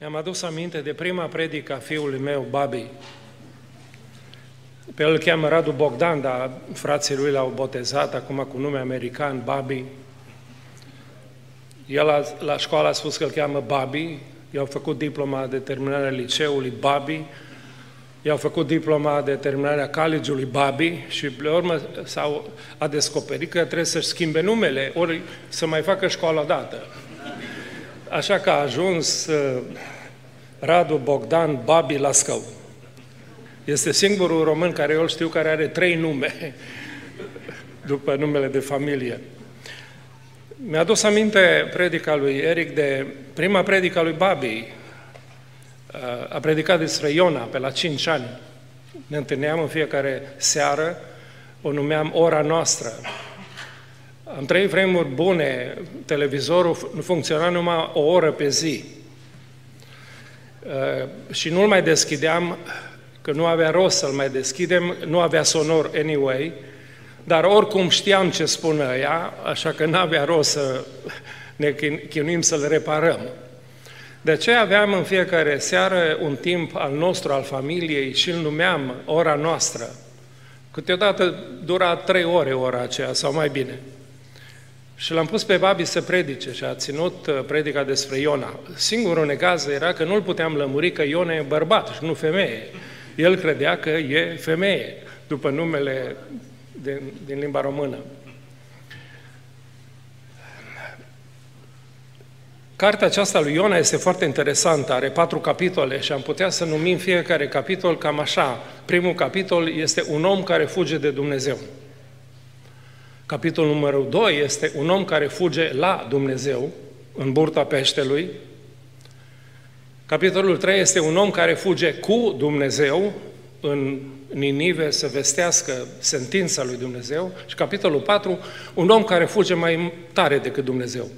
Mi-am adus aminte de prima predică a fiului meu, Babi. Pe el îl cheamă Radu Bogdan, dar frații lui l-au botezat acum cu nume american, Babi. El a, la școală a spus că îl cheamă Babi, i-au făcut diploma de terminare a liceului Babi, i-au făcut diploma de terminare a collegiului Babi și pe urmă s-au, a descoperit că trebuie să-și schimbe numele, ori să mai facă școala dată. Așa că a ajuns uh, Radu Bogdan Babi Lascău. Este singurul român care eu știu care are trei nume după numele de familie. Mi-a adus aminte predica lui Eric de prima predica lui Babi. Uh, a predicat despre Iona pe la 5 ani. Ne întâlneam în fiecare seară, o numeam ora noastră. Am trăit vremuri bune, televizorul nu funcționa numai o oră pe zi. Uh, și nu-l mai deschideam, că nu avea rost să-l mai deschidem, nu avea sonor anyway, dar oricum știam ce spună ea, așa că n-avea rost să ne chinuim să-l reparăm. De aceea aveam în fiecare seară un timp al nostru, al familiei, și îl numeam ora noastră. Câteodată dura trei ore ora aceea, sau mai bine. Și l-am pus pe Babi să predice și a ținut uh, predica despre Iona. Singurul negaz era că nu-l puteam lămuri că Iona e bărbat și nu femeie. El credea că e femeie, după numele din, din limba română. Cartea aceasta lui Iona este foarte interesantă, are patru capitole și am putea să numim fiecare capitol cam așa. Primul capitol este un om care fuge de Dumnezeu. Capitolul numărul 2 este un om care fuge la Dumnezeu, în burta peștelui. Capitolul 3 este un om care fuge cu Dumnezeu în Ninive să vestească sentința lui Dumnezeu. Și capitolul 4, un om care fuge mai tare decât Dumnezeu.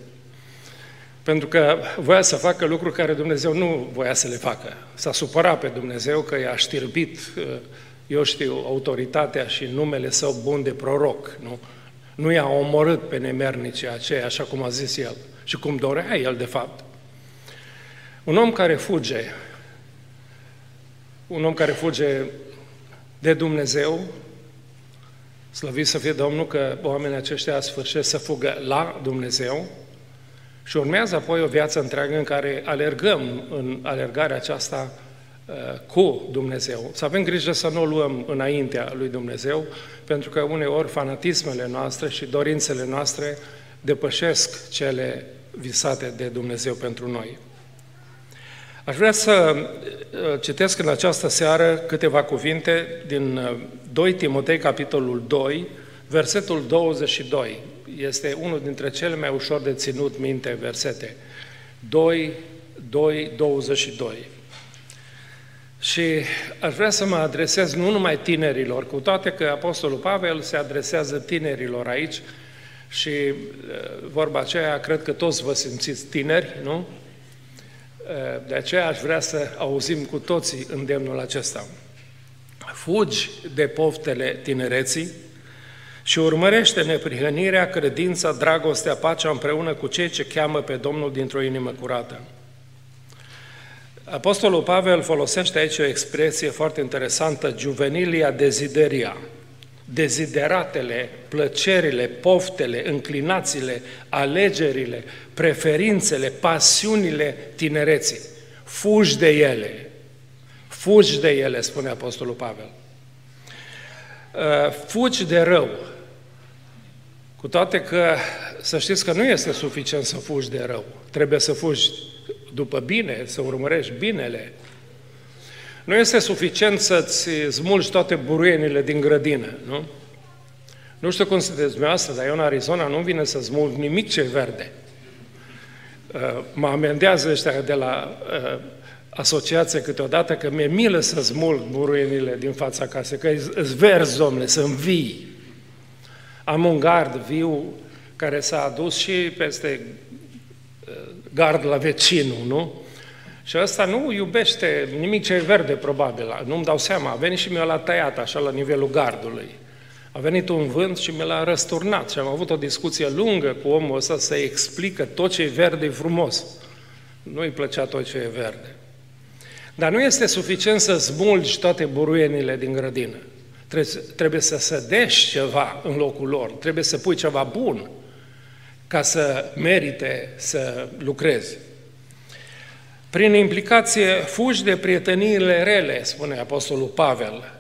Pentru că voia să facă lucruri care Dumnezeu nu voia să le facă. S-a supărat pe Dumnezeu că i-a știrbit, eu știu, autoritatea și numele său bun de proroc, nu? Nu i-a omorât pe nemernicii aceia, așa cum a zis el și cum dorea el, de fapt. Un om care fuge, un om care fuge de Dumnezeu, slăvit să fie Domnul că oamenii aceștia sfârșesc să fugă la Dumnezeu și urmează apoi o viață întreagă în care alergăm în alergarea aceasta uh, cu Dumnezeu. Să avem grijă să nu o luăm înaintea lui Dumnezeu, pentru că uneori fanatismele noastre și dorințele noastre depășesc cele visate de Dumnezeu pentru noi. Aș vrea să uh, citesc în această seară câteva cuvinte din 2 uh, Timotei, capitolul 2, versetul 22. Este unul dintre cele mai ușor de ținut minte versete. 2, 2, 22. Și aș vrea să mă adresez nu numai tinerilor, cu toate că Apostolul Pavel se adresează tinerilor aici și uh, vorba aceea, cred că toți vă simțiți tineri, nu? Uh, de aceea aș vrea să auzim cu toții îndemnul acesta. Fugi de poftele tinereții și urmărește neprihănirea, credința, dragostea, pacea împreună cu cei ce cheamă pe Domnul dintr-o inimă curată. Apostolul Pavel folosește aici o expresie foarte interesantă, juvenilia desideria, dezideratele, plăcerile, poftele, înclinațiile, alegerile, preferințele, pasiunile tinereții. Fugi de ele. Fugi de ele, spune Apostolul Pavel. Uh, fugi de rău. Cu toate că să știți că nu este suficient să fugi de rău. Trebuie să fugi după bine, să urmărești binele. Nu este suficient să-ți smulgi toate buruienile din grădină, nu? Nu știu cum sunteți dumneavoastră, dar eu în Arizona nu vine să smulg nimic ce verde. Uh, mă amendează ăștia de la uh, asociație câteodată că mi-e milă să smulg buruienile din fața casei, că îți verzi, domnule, sunt vii. Am un gard viu care s-a adus și peste gard la vecinul, nu? Și ăsta nu iubește nimic ce e verde, probabil. Nu-mi dau seama. A venit și mi-a tăiat așa la nivelul gardului. A venit un vânt și mi l-a răsturnat și am avut o discuție lungă cu omul ăsta să explică tot ce e verde e frumos. Nu îi plăcea tot ce e verde. Dar nu este suficient să smulgi toate buruienile din grădină. Trebuie să sădești ceva în locul lor, trebuie să pui ceva bun ca să merite să lucrezi. Prin implicație, fugi de prieteniile rele, spune Apostolul Pavel,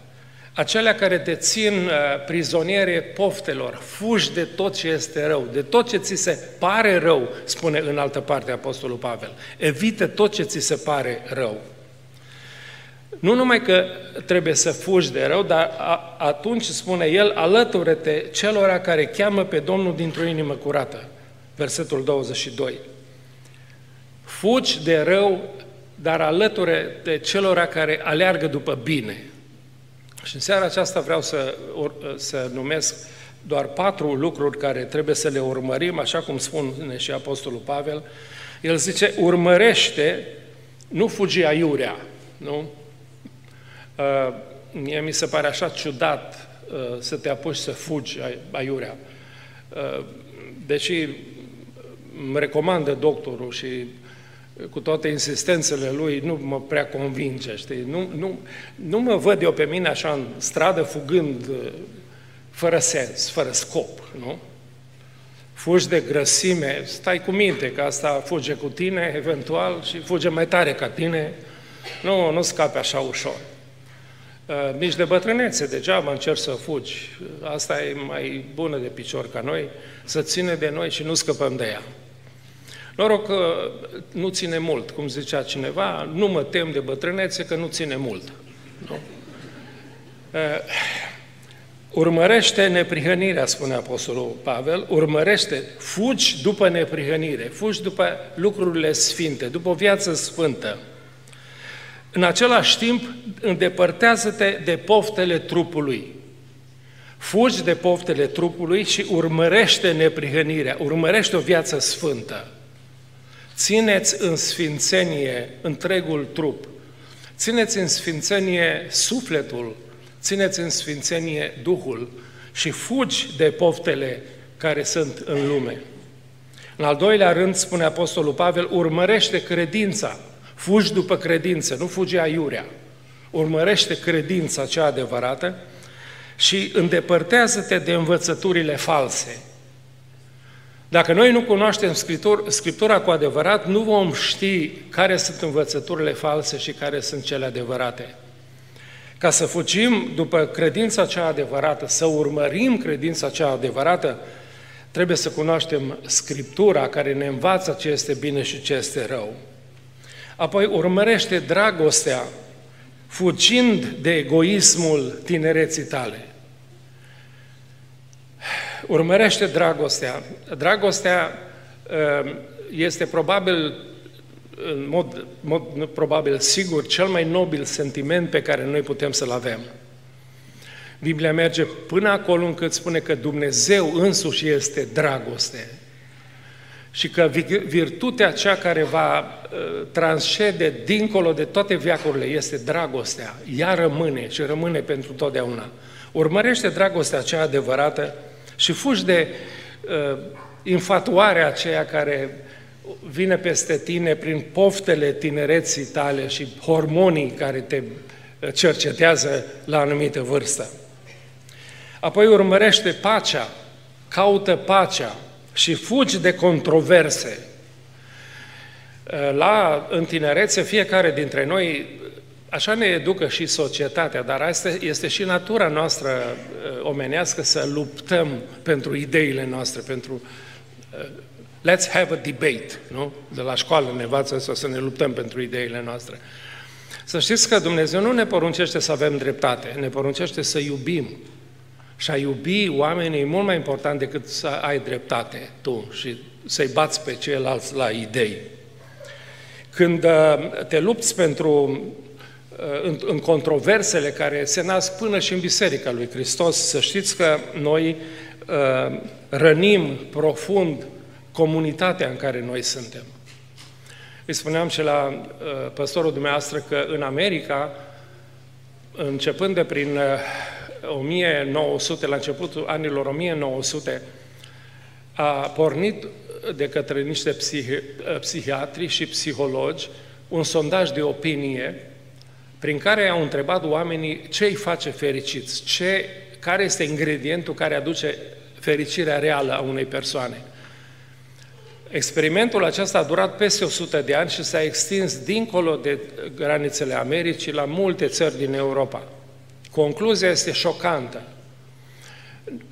acelea care te țin uh, prizoniere poftelor, fugi de tot ce este rău, de tot ce ți se pare rău, spune în altă parte Apostolul Pavel. Evită tot ce ți se pare rău. Nu numai că trebuie să fugi de rău, dar atunci spune el, alătură-te celora care cheamă pe Domnul dintr-o inimă curată. Versetul 22. Fugi de rău, dar alătură-te celora care aleargă după bine. Și în seara aceasta vreau să, să numesc doar patru lucruri care trebuie să le urmărim, așa cum spune și Apostolul Pavel. El zice, urmărește, nu fugi aiurea, nu? Uh, mie mi se pare așa ciudat uh, să te apuci să fugi aiurea. Uh, deși îmi recomandă doctorul și cu toate insistențele lui, nu mă prea convinge, știi? Nu, nu, nu mă văd eu pe mine așa în stradă fugând fără sens, fără scop, nu? Fugi de grăsime, stai cu minte că asta fuge cu tine, eventual, și fuge mai tare ca tine. Nu, nu scape așa ușor. Uh, nici de bătrânețe, degeaba încerci să fugi. Asta e mai bună de picior ca noi, să ține de noi și nu scăpăm de ea. Noroc că nu ține mult, cum zicea cineva, nu mă tem de bătrânețe că nu ține mult. Nu? Uh, urmărește neprihănirea, spune Apostolul Pavel, urmărește, fugi după neprihănire, fugi după lucrurile sfinte, după o viață sfântă. În același timp, îndepărtează-te de poftele trupului. Fugi de poftele trupului și urmărește neprihănirea, urmărește o viață sfântă. Țineți în sfințenie întregul trup. Țineți în sfințenie sufletul, țineți în sfințenie Duhul și fugi de poftele care sunt în lume. În al doilea rând, spune Apostolul Pavel, urmărește credința. Fugi după credință, nu fugi aiurea. Urmărește credința cea adevărată și îndepărtează-te de învățăturile false. Dacă noi nu cunoaștem Scriptura, Scriptura cu adevărat, nu vom ști care sunt învățăturile false și care sunt cele adevărate. Ca să fugim după credința cea adevărată, să urmărim credința cea adevărată, trebuie să cunoaștem Scriptura care ne învață ce este bine și ce este rău. Apoi urmărește dragostea, fugind de egoismul tinereții tale. Urmărește dragostea. Dragostea um, este probabil, în mod, mod probabil sigur, cel mai nobil sentiment pe care noi putem să-l avem. Biblia merge până acolo încât spune că Dumnezeu însuși este dragoste și că virtutea cea care va uh, transcede dincolo de toate viacurile este dragostea. Ea rămâne și rămâne pentru totdeauna. Urmărește dragostea cea adevărată și fugi de uh, infatuarea aceea care vine peste tine prin poftele tinereții tale și hormonii care te uh, cercetează la anumită vârstă. Apoi urmărește pacea, caută pacea, și fugi de controverse. La, în tinerețe, fiecare dintre noi, așa ne educă și societatea, dar asta este și natura noastră uh, omenească să luptăm pentru ideile noastre, pentru uh, let's have a debate, nu? De la școală ne învață să, să ne luptăm pentru ideile noastre. Să știți că Dumnezeu nu ne poruncește să avem dreptate, ne poruncește să iubim, și a iubi oamenii e mult mai important decât să ai dreptate tu și să-i bați pe ceilalți la idei. Când uh, te lupți pentru uh, în, în controversele care se nasc până și în Biserica lui Hristos, să știți că noi uh, rănim profund comunitatea în care noi suntem. Îi spuneam și la uh, păstorul dumneavoastră că în America, începând de prin uh, 1900, la începutul anilor 1900, a pornit de către niște psihi, psihiatri și psihologi un sondaj de opinie prin care au întrebat oamenii ce îi face fericiți, ce, care este ingredientul care aduce fericirea reală a unei persoane. Experimentul acesta a durat peste 100 de ani și s-a extins dincolo de granițele Americii la multe țări din Europa. Concluzia este șocantă.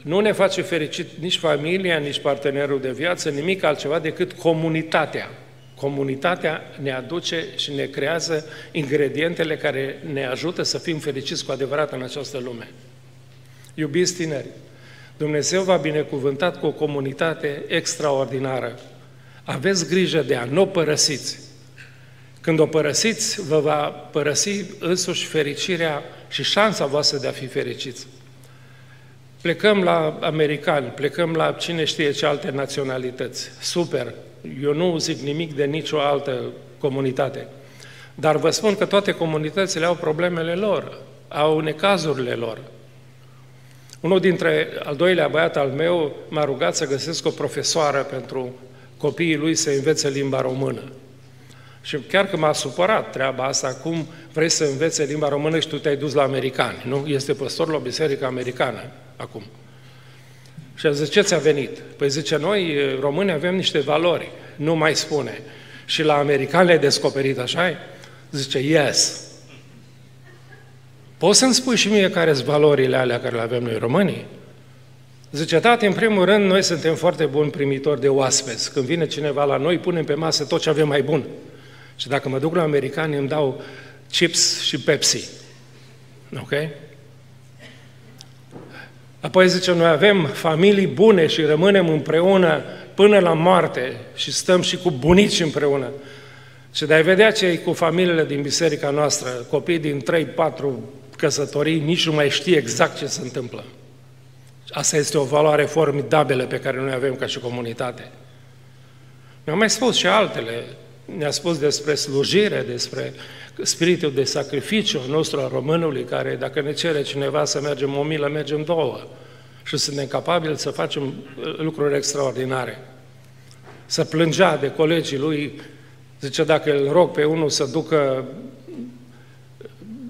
Nu ne face fericit nici familia, nici partenerul de viață, nimic altceva decât comunitatea. Comunitatea ne aduce și ne creează ingredientele care ne ajută să fim fericiți cu adevărat în această lume. Iubiți tineri, Dumnezeu v-a binecuvântat cu o comunitate extraordinară. Aveți grijă de a nu o părăsiți. Când o părăsiți, vă va părăsi însuși fericirea și șansa voastră de a fi fericiți. Plecăm la americani, plecăm la cine știe ce alte naționalități. Super! Eu nu zic nimic de nicio altă comunitate. Dar vă spun că toate comunitățile au problemele lor, au necazurile lor. Unul dintre al doilea băiat al meu m-a rugat să găsesc o profesoară pentru copiii lui să învețe limba română. Și chiar că m-a supărat treaba asta, cum vrei să învețe limba română și tu te-ai dus la americani, nu? Este păstor la o biserică americană acum. Și a zis, ce ți-a venit? Păi zice, noi români avem niște valori, nu mai spune. Și la americani le-ai descoperit, așa Zice, yes. Poți să-mi spui și mie care sunt valorile alea care le avem noi românii? Zice, tati, în primul rând, noi suntem foarte buni primitori de oaspeți. Când vine cineva la noi, punem pe masă tot ce avem mai bun. Și dacă mă duc la americani, îmi dau chips și Pepsi. Ok? Apoi zice, noi avem familii bune și rămânem împreună până la moarte și stăm și cu bunici împreună. Și de a vedea ce e cu familiile din biserica noastră, copii din 3-4 căsătorii, nici nu mai știe exact ce se întâmplă. Asta este o valoare formidabilă pe care noi avem ca și comunitate. Mi-au mai spus și altele. Ne-a spus despre slujire, despre spiritul de sacrificiu nostru al românului, care dacă ne cere cineva să mergem o milă, mergem două. Și suntem capabili să facem uh, lucruri extraordinare. Să plângea de colegii lui, zice, dacă îl rog pe unul să ducă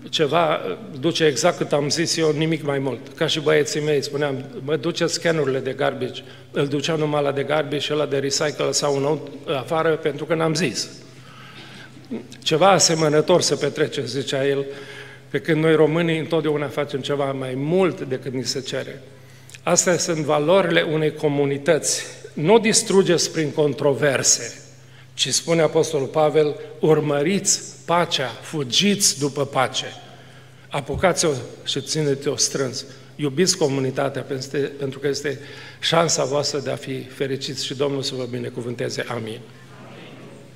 ceva, duce exact cât am zis eu, nimic mai mult. Ca și băieții mei, spuneam, mă duce scanurile de garbage, îl ducea numai la de garbage și la de recycle sau un afară pentru că n-am zis. Ceva asemănător se petrece, zicea el, pe când noi românii întotdeauna facem ceva mai mult decât ni se cere. Astea sunt valorile unei comunități. Nu distrugeți prin controverse, ci spune Apostolul Pavel, urmăriți pacea, fugiți după pace. Apucați-o și țineți-o strâns. Iubiți comunitatea pentru că este șansa voastră de a fi fericiți și Domnul să vă binecuvânteze. Amin.